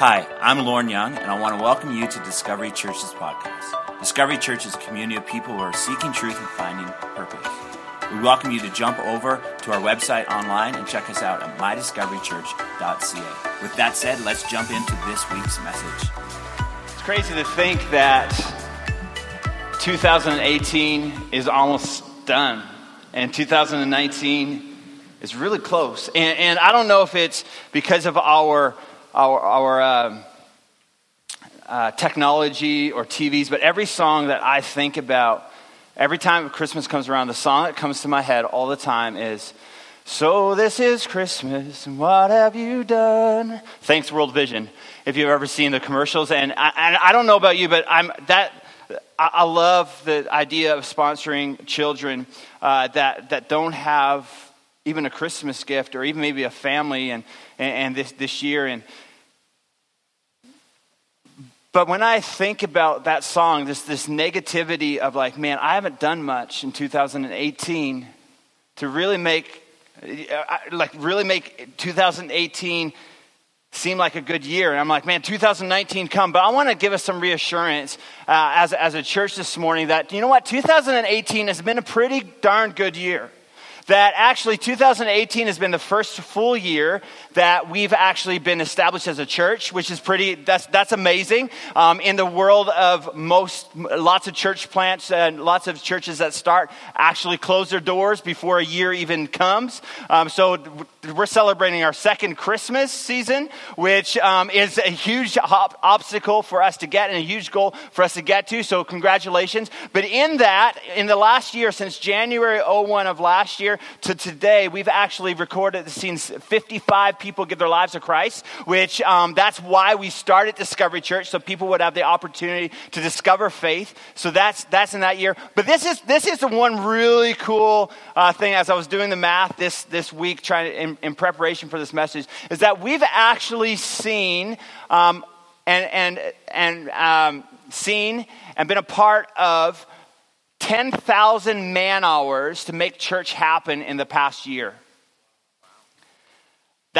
Hi, I'm Lorne Young, and I want to welcome you to Discovery Church's podcast. Discovery Church is a community of people who are seeking truth and finding purpose. We welcome you to jump over to our website online and check us out at mydiscoverychurch.ca. With that said, let's jump into this week's message. It's crazy to think that 2018 is almost done, and 2019 is really close. And, and I don't know if it's because of our our, our uh, uh, technology or TVs, but every song that I think about, every time Christmas comes around, the song that comes to my head all the time is, So this is Christmas, and what have you done? Thanks, World Vision, if you've ever seen the commercials. And I, and I don't know about you, but I'm that. I love the idea of sponsoring children uh, that, that don't have even a Christmas gift or even maybe a family and, and, this, this year. And, but when I think about that song, this, this negativity of like, man, I haven't done much in 2018 to really make, like, really make 2018 seem like a good year. And I'm like, man, 2019 come. But I want to give us some reassurance uh, as, as a church this morning that, you know what, 2018 has been a pretty darn good year that actually 2018 has been the first full year that we've actually been established as a church, which is pretty, that's, that's amazing. Um, in the world of most, lots of church plants and lots of churches that start actually close their doors before a year even comes. Um, so we're celebrating our second Christmas season, which um, is a huge op- obstacle for us to get and a huge goal for us to get to. So congratulations. But in that, in the last year, since January 01 of last year to today, we've actually recorded, seen 55 people give their lives to Christ, which um, that's why we started Discovery Church, so people would have the opportunity to discover faith. So that's that's in that year. But this is this is the one really cool uh, thing. As I was doing the math this this week, trying to, in, in preparation for this message, is that we've actually seen um, and and and um, seen and been a part of 10,000 man hours to make church happen in the past year.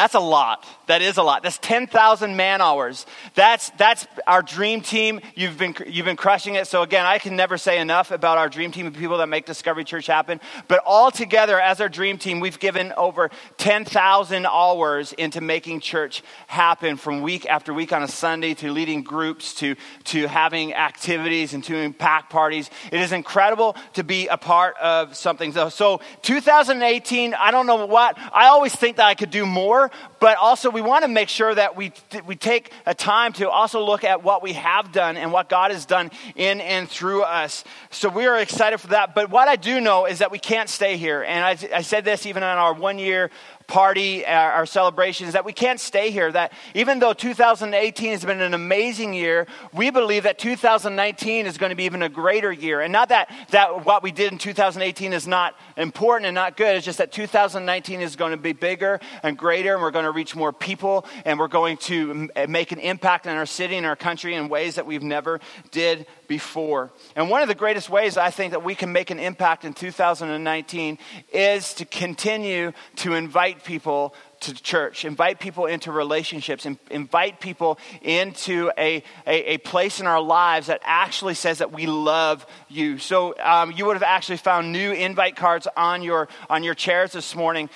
That's a lot. That is a lot. That's 10,000 man hours. That's, that's our dream team. You've been, you've been crushing it. So, again, I can never say enough about our dream team of people that make Discovery Church happen. But all together, as our dream team, we've given over 10,000 hours into making church happen from week after week on a Sunday to leading groups to, to having activities and to impact parties. It is incredible to be a part of something. So, so 2018, I don't know what, I always think that I could do more but also we want to make sure that we, we take a time to also look at what we have done and what God has done in and through us. So we are excited for that. But what I do know is that we can't stay here. And I, I said this even on our one year party, uh, our, our is that we can't stay here. That even though 2018 has been an amazing year, we believe that 2019 is going to be even a greater year. And not that, that what we did in 2018 is not important and not good, it's just that 2019 is going to be bigger and greater, and we're going to reach more people, and we're going to eh, make an impact in our city and our country in ways that we've never did before. And one of the greatest ways I think that we can make an impact in 2019 is to continue to invite people to church, invite people into relationships, invite people into a, a, a, place in our lives that actually says that we love you. So um, you would have actually found new invite cards on your, on your chairs this morning.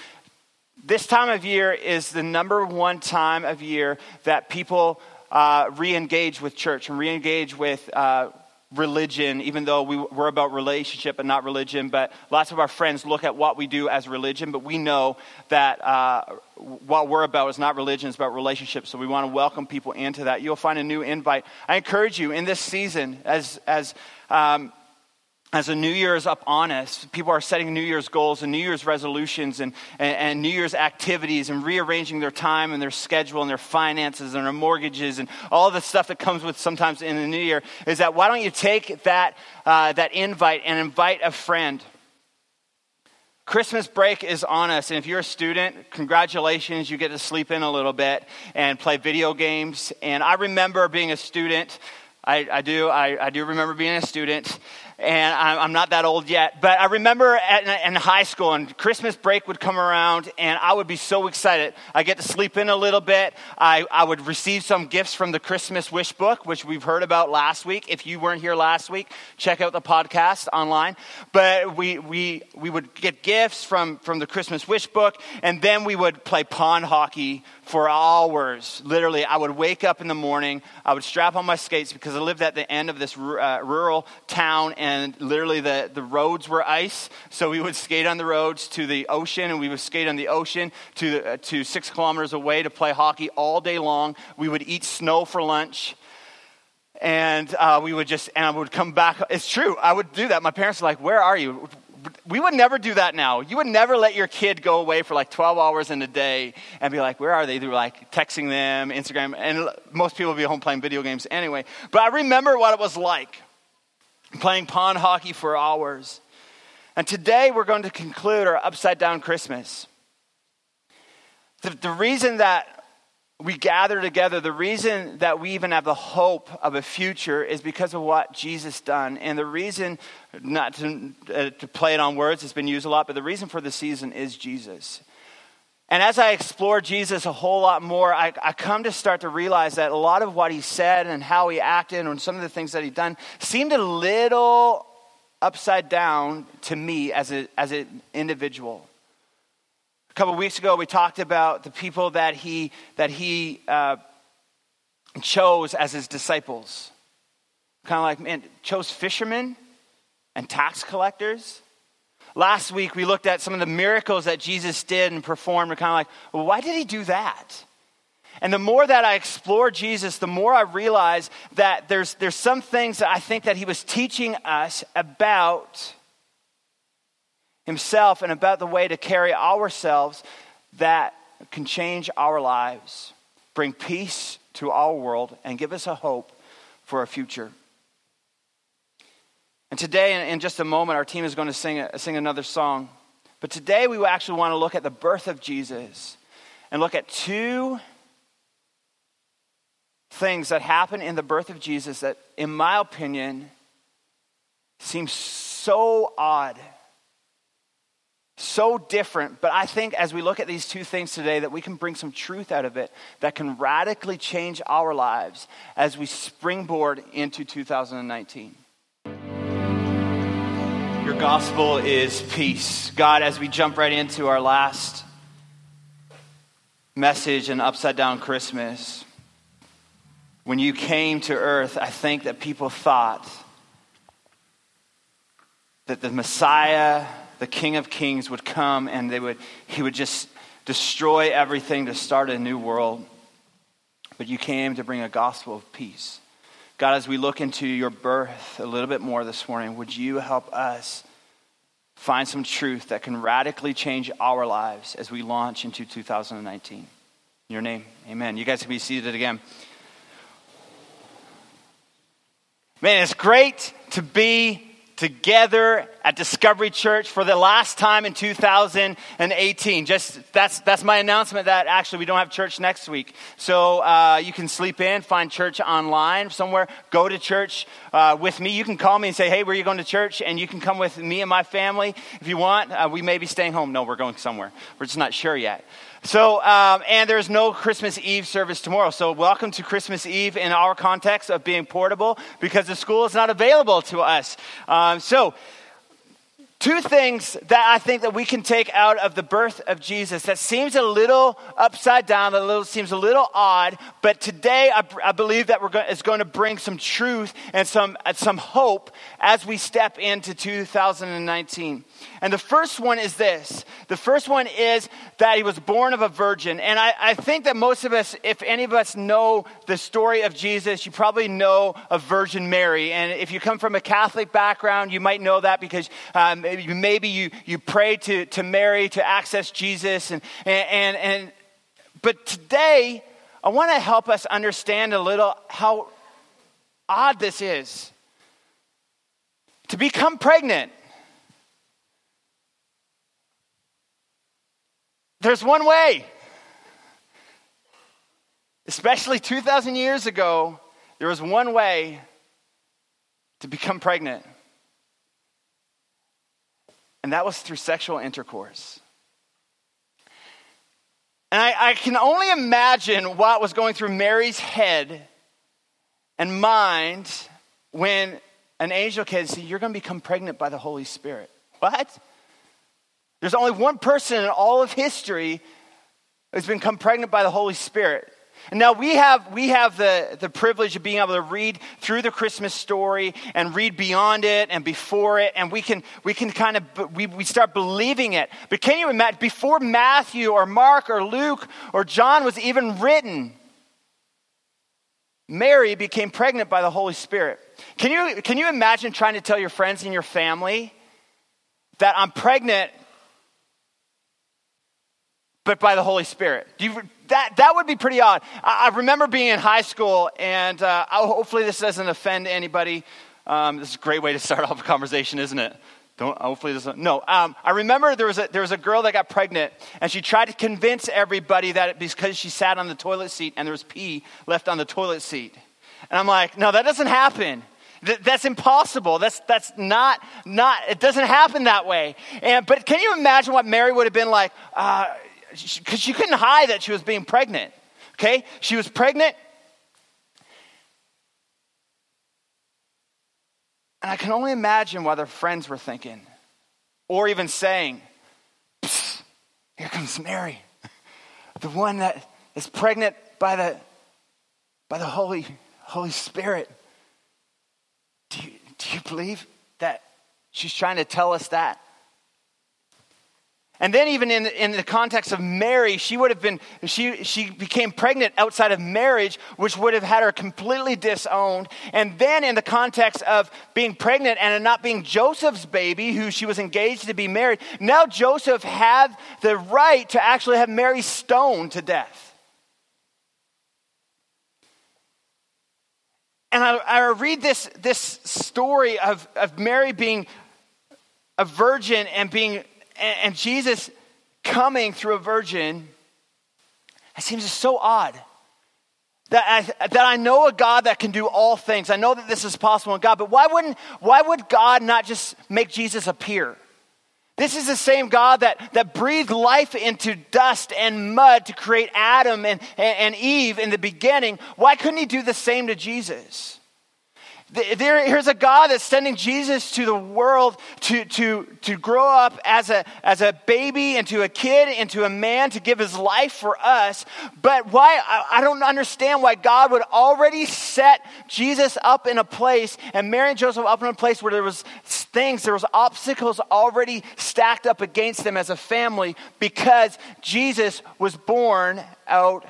This time of year is the number one time of year that people uh, re engage with church and re engage with. Uh, religion, even though we, we're about relationship and not religion. But lots of our friends look at what we do as religion, but we know that uh, what we're about is not religion, it's about relationships. So we want to welcome people into that. You'll find a new invite. I encourage you in this season, as, as um, as the new year is up on us, people are setting New Year's goals and New Year's resolutions and, and, and, New Year's activities and rearranging their time and their schedule and their finances and their mortgages and all the stuff that comes with sometimes in the new year. Is that why don't you take that, uh, that invite and invite a friend? Christmas break is on us, and if you're a student, congratulations, you get to sleep in a little bit and play video games. And I remember being a student. I, I do. I, I do remember being a student and I'm not that old yet, but I remember at, in high school and Christmas break would come around and I would be so excited. I get to sleep in a little bit. I, I would receive some gifts from the Christmas wish book, which we've heard about last week. If you weren't here last week, check out the podcast online. But we, we, we would get gifts from, from the Christmas wish book and then we would play pond hockey for hours. Literally, I would wake up in the morning, I would strap on my skates because I lived at the end of this uh, rural town, and literally the, the roads were ice. So we would skate on the roads to the ocean, and we would skate on the ocean to, uh, to six kilometers away to play hockey all day long. We would eat snow for lunch and uh, we would just and I would come back. It's true, I would do that. My parents were like, "Where are you? We would never do that now. You would never let your kid go away for like 12 hours in a day and be like, where are they? They're like texting them, Instagram, and most people would be home playing video games anyway. But I remember what it was like playing pond hockey for hours. And today we're going to conclude our upside down Christmas. The, the reason that we gather together, the reason that we even have the hope of a future is because of what Jesus done. And the reason, not to, uh, to play it on words, it's been used a lot, but the reason for the season is Jesus. And as I explore Jesus a whole lot more, I, I, come to start to realize that a lot of what he said and how he acted and some of the things that he done seemed a little upside down to me as, a, as an individual. A couple weeks ago, we talked about the people that he, that he uh, chose as his disciples. Kind of like, man, chose fishermen and tax collectors. Last week, we looked at some of the miracles that Jesus did and performed. We're kind of like, well, why did he do that? And the more that I explore Jesus, the more I realize that there's, there's some things that I think that he was teaching us about himself and about the way to carry ourselves that can change our lives, bring peace to our world, and give us a hope for a future. And today, in just a moment, our team is going to sing, sing another song. But today, we actually want to look at the birth of Jesus and look at two things that happen in the birth of Jesus that, in my opinion, seem so odd so different, but I think as we look at these two things today, that we can bring some truth out of it that can radically change our lives as we springboard into 2019. Your gospel is peace. God, as we jump right into our last message and upside down Christmas, when you came to earth, I think that people thought that the Messiah the King of Kings would come and they would, he would just destroy everything to start a new world. But you came to bring a gospel of peace. God, as we look into your birth a little bit more this morning, would you help us find some truth that can radically change our lives as we launch into 2019? In your name, amen. You guys can be seated again. Man, it's great to be together at Discovery Church for the last time in 2018. Just that's that's my announcement that actually we don't have church next week. So uh, you can sleep in, find church online somewhere. Go to church uh, with me. You can call me and say, "Hey, where are you going to church?" And you can come with me and my family if you want. Uh, we may be staying home. No, we're going somewhere. We're just not sure yet. So, um, and there's no Christmas Eve service tomorrow. So, welcome to Christmas Eve in our context of being portable because the school is not available to us. Um, so, two things that I think that we can take out of the birth of Jesus that seems a little upside down, that little, seems a little odd, but today I, I believe that we're going, it's going to bring some truth and some, some hope as we step into 2019. And the first one is this the first one is that he was born of a virgin. And I, I, think that most of us, if any of us know the story of Jesus, you probably know of Virgin Mary. And if you come from a Catholic background, you might know that because um, maybe you, you pray to, to Mary to access Jesus. And, and, and, but today, I want to help us understand a little how odd this is. To become pregnant There's one way. Especially 2,000 years ago, there was one way to become pregnant. And that was through sexual intercourse. And I, I, can only imagine what was going through Mary's head and mind when an angel came and said, You're going to become pregnant by the Holy Spirit. What? There's only one person in all of history who's become pregnant by the Holy Spirit. And now we have, we have the, the privilege of being able to read through the Christmas story and read beyond it and before it, and we can, we can kind of, we, we start believing it. But can you imagine, before Matthew or Mark or Luke or John was even written, Mary became pregnant by the Holy Spirit. Can you, can you imagine trying to tell your friends and your family that I'm pregnant, but by the Holy Spirit? You, that, that would be pretty odd. I, I remember being in high school, and uh, hopefully this doesn't offend anybody. Um, this is a great way to start off a conversation, isn't it? Don't, hopefully this no um, i remember there was, a, there was a girl that got pregnant and she tried to convince everybody that it, because she sat on the toilet seat and there was pee left on the toilet seat and i'm like no that doesn't happen that's impossible that's, that's not, not it doesn't happen that way and, but can you imagine what mary would have been like uh, because she couldn't hide that she was being pregnant. Okay? She was pregnant. And I can only imagine what her friends were thinking, or even saying, Here comes Mary, the one that is pregnant by the, by the Holy, Holy Spirit. Do you, do you believe that she's trying to tell us that? And then, even in, in the context of Mary, she would have been, she, she became pregnant outside of marriage, which would have had her completely disowned. And then, in the context of being pregnant and not being Joseph's baby, who she was engaged to be married, now Joseph had the right to actually have Mary stoned to death. And I, I read this, this story of, of Mary being a virgin and being and, and Jesus coming through a virgin, it seems just so odd. That I, that I know a God that can do all things. I know that this is possible in God, but why, wouldn't, why would God not just make Jesus appear? This is the same God that, that breathed life into dust and mud to create Adam and, and, and Eve in the beginning. Why couldn't he do the same to Jesus? There, here's a God that's sending Jesus to the world to, to, to grow up as a, as a baby, into a kid, into a man, to give his life for us. But why, I, I don't understand why God would already set Jesus up in a place and Mary and Joseph up in a place where there was things, there was obstacles already stacked up against them as a family because Jesus was born out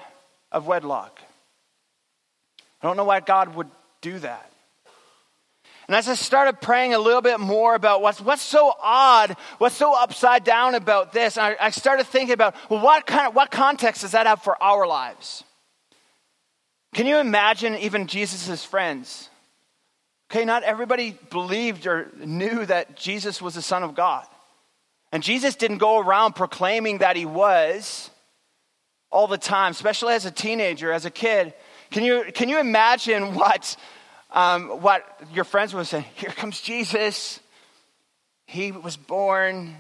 of wedlock. I don't know why God would do that. And as I started praying a little bit more about what's, what's so odd, what's so upside down about this, I, I started thinking about, well, what, kind of, what context does that have for our lives? Can you imagine even Jesus' friends? Okay, not everybody believed or knew that Jesus was the Son of God. And Jesus didn't go around proclaiming that he was all the time, especially as a teenager, as a kid. Can you, can you imagine what um, what your friends would say here comes Jesus. He was born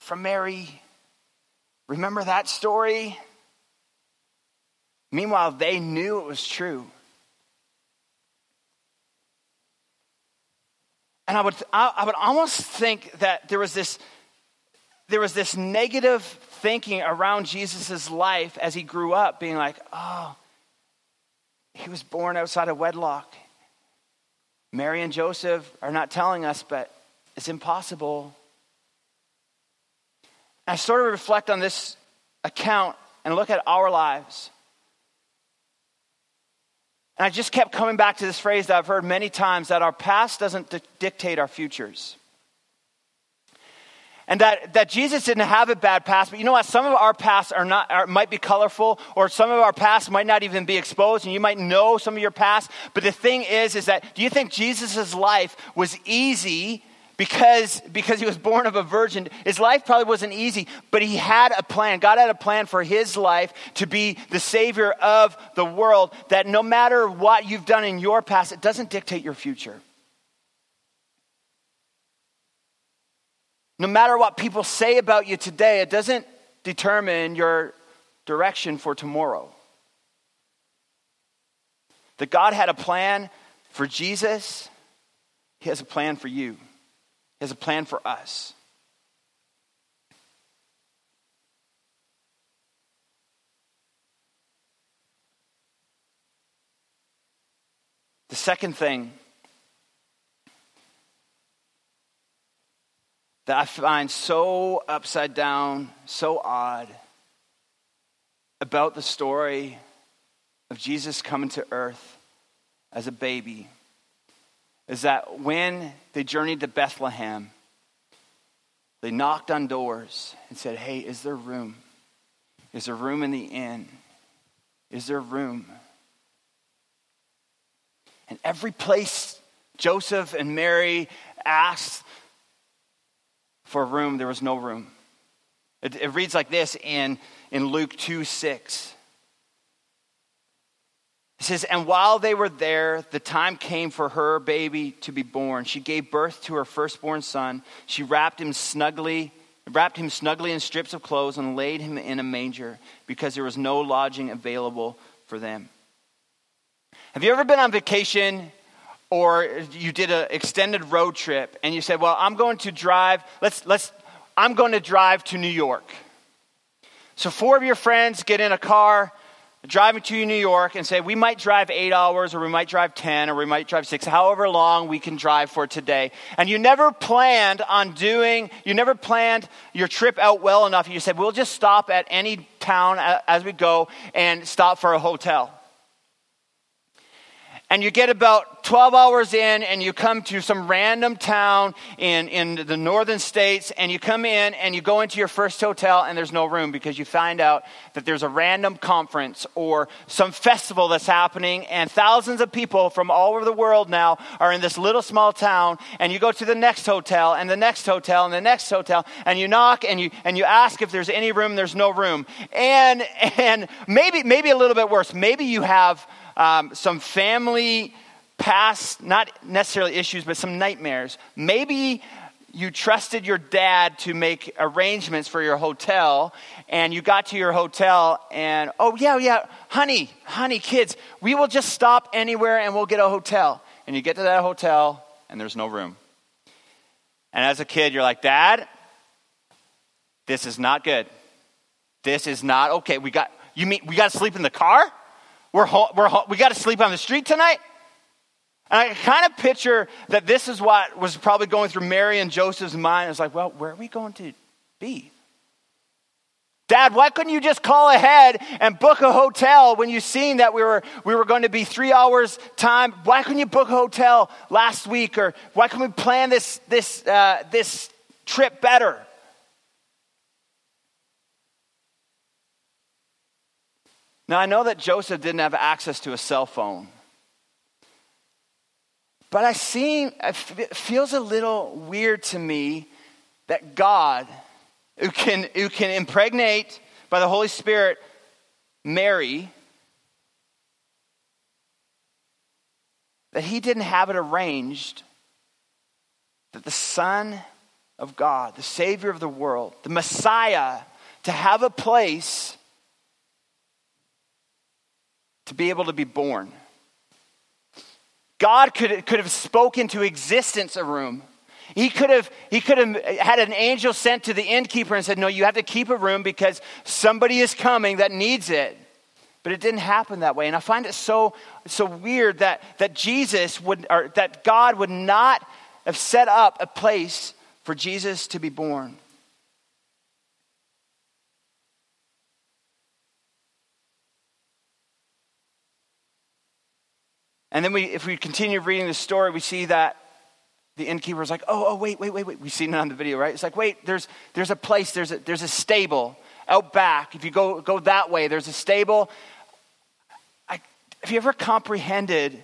from Mary. Remember that story? Meanwhile, they knew it was true. And I would, I would almost think that there was this, there was this negative thinking around Jesus' life as he grew up, being like, oh, he was born outside of wedlock. Mary and Joseph are not telling us, but it's impossible. I sort of reflect on this account and look at our lives. And I just kept coming back to this phrase that I've heard many times that our past doesn't dictate our futures. And that, that Jesus didn't have a bad past, but you know what? Some of our pasts are not, are, might be colorful, or some of our past might not even be exposed, and you might know some of your past. But the thing is, is that do you think Jesus' life was easy because, because he was born of a virgin? His life probably wasn't easy, but he had a plan. God had a plan for his life to be the savior of the world, that no matter what you've done in your past, it doesn't dictate your future. No matter what people say about you today, it doesn't determine your direction for tomorrow. That God had a plan for Jesus, He has a plan for you, He has a plan for us. The second thing that I find so upside down, so odd about the story of Jesus coming to earth as a baby is that when they journeyed to Bethlehem, they knocked on doors and said, Hey, is there room? Is there room in the inn? Is there room? And every place Joseph and Mary asked for a room, there was no room. It, it reads like this in, in Luke 2 6. It says, And while they were there, the time came for her baby to be born. She gave birth to her firstborn son. She wrapped him snugly, wrapped him snugly in strips of clothes and laid him in a manger because there was no lodging available for them. Have you ever been on vacation or you did an extended road trip and you said, "Well, I'm going to drive. Let's let's I'm going to drive to New York." So four of your friends get in a car driving to New York and say, we might drive eight hours, or we might drive 10, or we might drive six, however long we can drive for today. And you never planned on doing, you never planned your trip out well enough. You said, we'll just stop at any town as we go and stop for a hotel and you get about 12 hours in and you come to some random town in, in the northern states and you come in and you go into your first hotel and there's no room because you find out that there's a random conference or some festival that's happening and thousands of people from all over the world now are in this little small town and you go to the next hotel and the next hotel and the next hotel and you knock and you and you ask if there's any room there's no room. And and maybe maybe a little bit worse. Maybe you have um, some family past, not necessarily issues, but some nightmares. Maybe you trusted your dad to make arrangements for your hotel and you got to your hotel and oh yeah yeah honey honey kids we will just stop anywhere and we'll get a hotel. And you get to that hotel and there's no room. And as a kid you're like dad this is not good. This is not okay. We got you mean we got to sleep in the car we're, we're we got to sleep on the street tonight? And I kind of picture that this is what was probably going through Mary and Joseph's mind. It's like, well, where are we going to be? Dad, why couldn't you just call ahead and book a hotel when you seen that we were, we were going to be three hours time? Why couldn't you book a hotel last week? Or why couldn't we plan this, this, uh, this trip better? Now, I know that Joseph didn't have access to a cell phone. But I see, it feels a little weird to me that God, who can, who can impregnate by the Holy Spirit Mary, that he didn't have it arranged that the Son of God, the Savior of the world, the Messiah, to have a place to be able to be born. God could, could have spoken to existence a room. He could, have, he could have had an angel sent to the innkeeper and said, No, you have to keep a room because somebody is coming that needs it. But it didn't happen that way. And I find it so, so weird that, that Jesus would, or that God would not have set up a place for Jesus to be born. And then we, if we continue reading the story, we see that the innkeeper is like, oh, oh, wait, wait, wait, wait. We've seen it on the video, right? It's like, wait, there's, there's a place, there's a, there's a stable out back. If you go, go that way, there's a stable. I, have you ever comprehended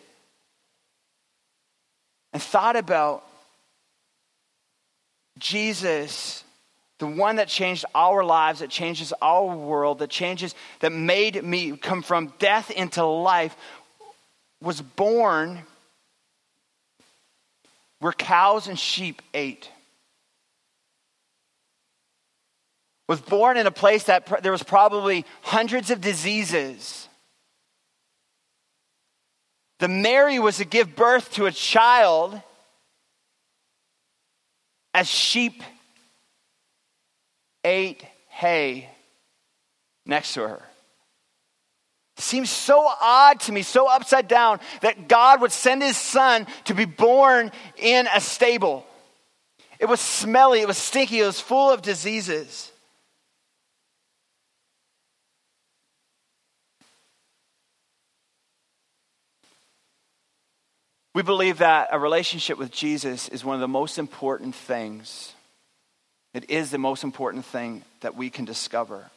and thought about Jesus, the one that changed our lives, that changes our world, that changes, that made me come from death into life, was born where cows and sheep ate. was born in a place that pr- there was probably hundreds of diseases. The Mary was to give birth to a child as sheep ate hay next to her. Seems so odd to me, so upside down, that God would send his son to be born in a stable. It was smelly, it was stinky, it was full of diseases. We believe that a relationship with Jesus is one of the most important things. It is the most important thing that we can discover.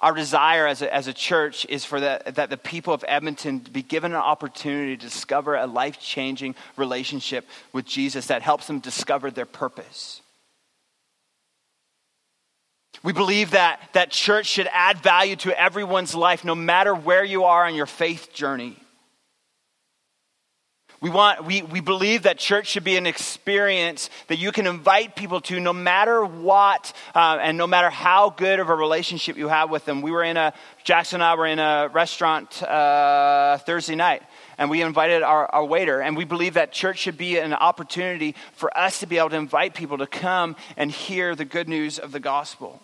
Our desire as a, as a church is for the, that the people of Edmonton be given an opportunity to discover a life changing relationship with Jesus that helps them discover their purpose. We believe that, that church should add value to everyone's life, no matter where you are on your faith journey. We, want, we, we believe that church should be an experience that you can invite people to no matter what uh, and no matter how good of a relationship you have with them. We were in a, Jackson and I were in a restaurant uh, Thursday night and we invited our, our waiter. And we believe that church should be an opportunity for us to be able to invite people to come and hear the good news of the gospel.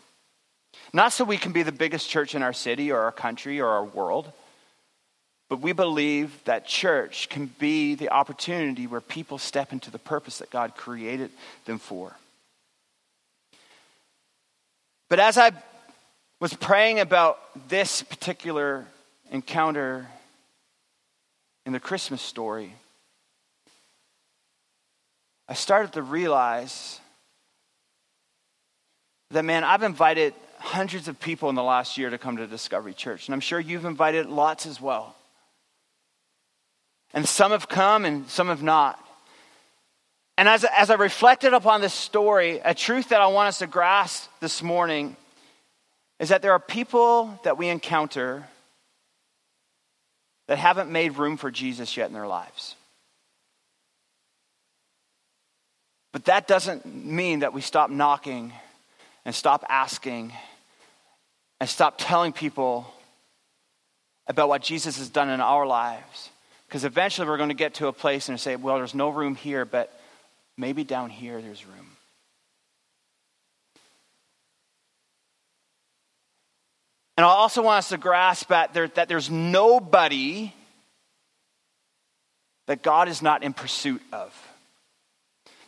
Not so we can be the biggest church in our city or our country or our world but we believe that church can be the opportunity where people step into the purpose that God created them for. But as I was praying about this particular encounter in the Christmas story, I started to realize that, man, I've invited hundreds of people in the last year to come to Discovery Church, and I'm sure you've invited lots as well. And some have come and some have not. And as, as I reflected upon this story, a truth that I want us to grasp this morning is that there are people that we encounter that haven't made room for Jesus yet in their lives. But that doesn't mean that we stop knocking and stop asking and stop telling people about what Jesus has done in our lives. Because eventually we're going to get to a place and say, well, there's no room here, but maybe down here there's room. And I also want us to grasp that, there, that there's nobody that God is not in pursuit of.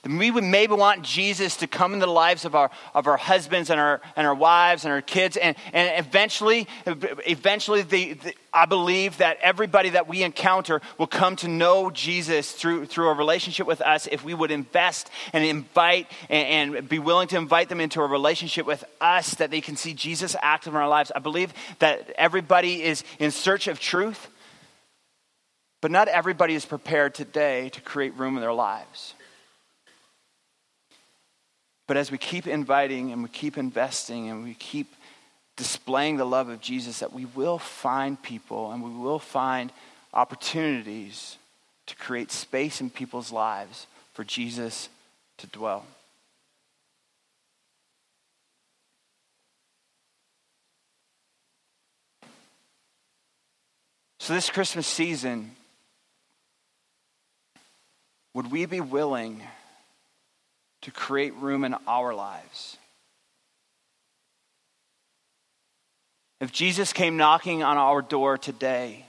We would maybe want Jesus to come into the lives of our, of our husbands and our, and our wives and our kids. And, and eventually, eventually the, the, I believe that everybody that we encounter will come to know Jesus through, through a relationship with us if we would invest and invite and, and be willing to invite them into a relationship with us that they can see Jesus active in our lives. I believe that everybody is in search of truth, but not everybody is prepared today to create room in their lives. But as we keep inviting and we keep investing and we keep displaying the love of Jesus, that we will find people and we will find opportunities to create space in people's lives for Jesus to dwell. So, this Christmas season, would we be willing? To create room in our lives. If Jesus came knocking on our door today,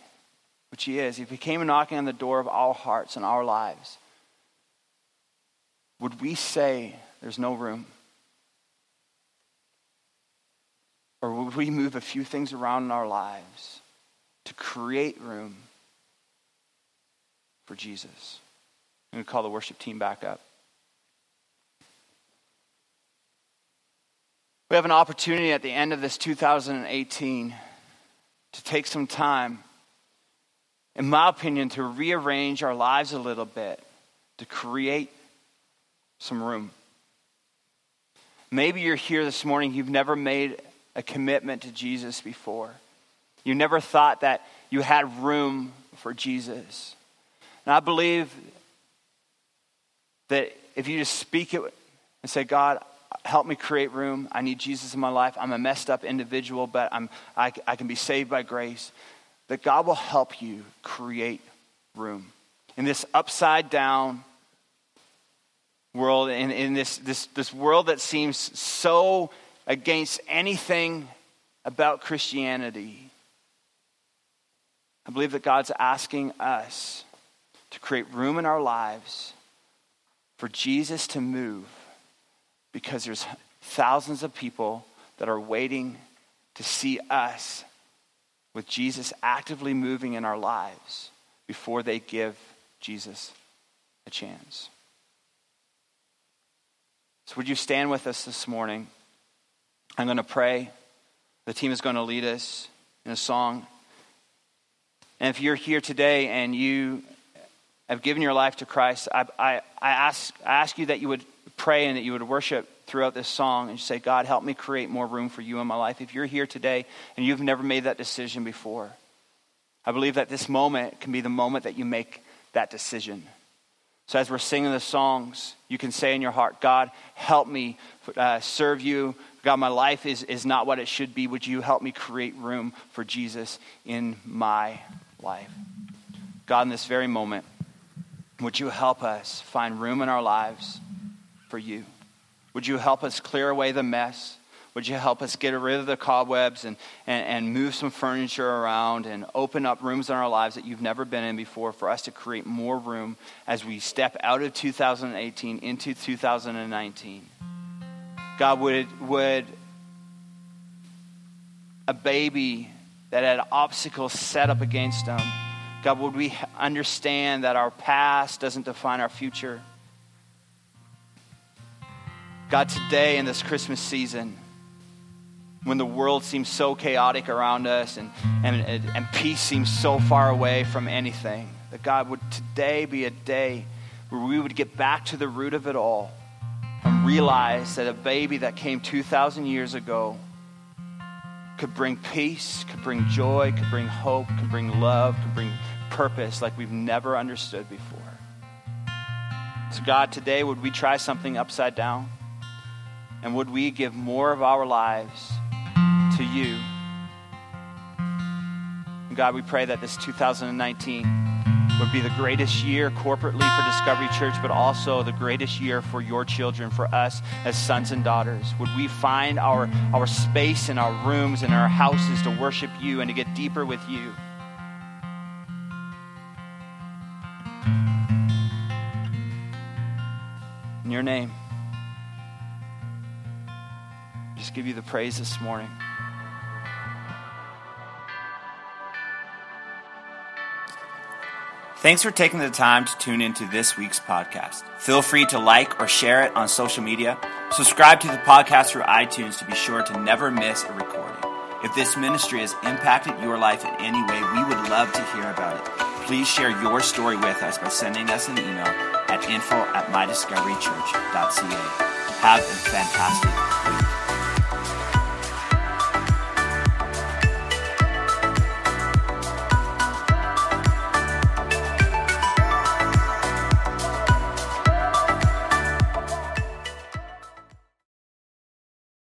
which he is, if he came knocking on the door of our hearts and our lives, would we say there's no room? Or would we move a few things around in our lives to create room for Jesus? I'm going to call the worship team back up. We have an opportunity at the end of this 2018 to take some time, in my opinion, to rearrange our lives a little bit, to create some room. Maybe you're here this morning, you've never made a commitment to Jesus before. You never thought that you had room for Jesus. And I believe that if you just speak it and say, God, help me create room. I need Jesus in my life. I'm a messed up individual, but I'm, I, I can be saved by grace. That God will help you create room. In this upside down world, in, in this, this, this world that seems so against anything about Christianity, I believe that God's asking us to create room in our lives for Jesus to move because there's thousands of people that are waiting to see us with Jesus actively moving in our lives before they give Jesus a chance. So, would you stand with us this morning? I'm going to pray. The team is going to lead us in a song. And if you're here today and you have given your life to Christ, I, I, I, ask, I ask you that you would pray and that you would worship throughout this song and say, God, help me create more room for you in my life. If you're here today and you've never made that decision before, I believe that this moment can be the moment that you make that decision. So, as we're singing the songs, you can say in your heart, God, help me uh, serve you. God, my life is, is not what it should be. Would you help me create room for Jesus in my life? God, in this very moment, would you help us find room in our lives for you? Would you help us clear away the mess? Would you help us get rid of the cobwebs and, and, and move some furniture around and open up rooms in our lives that you've never been in before for us to create more room as we step out of 2018 into 2019? God, would, would a baby that had obstacles set up against them, God, would we understand that our past doesn't define our future? God, today in this Christmas season, when the world seems so chaotic around us and, and, and peace seems so far away from anything, that God would today be a day where we would get back to the root of it all and realize that a baby that came 2,000 years ago could bring peace, could bring joy, could bring hope, could bring love, could bring purpose like we've never understood before. So, God, today would we try something upside down? And would we give more of our lives to you. And God, we pray that this 2019 would be the greatest year corporately for Discovery Church, but also the greatest year for your children, for us as sons and daughters. Would we find our, our space in our rooms and our houses to worship you and to get deeper with you? In your name, give you the praise this morning. Thanks for taking the time to tune into this week's podcast. Feel free to like or share it on social media. Subscribe to the podcast through iTunes to be sure to never miss a recording. If this ministry has impacted your life in any way, we would love to hear about it. Please share your story with us by sending us an email at info at mydiscoverychurch.ca. Have a fantastic week.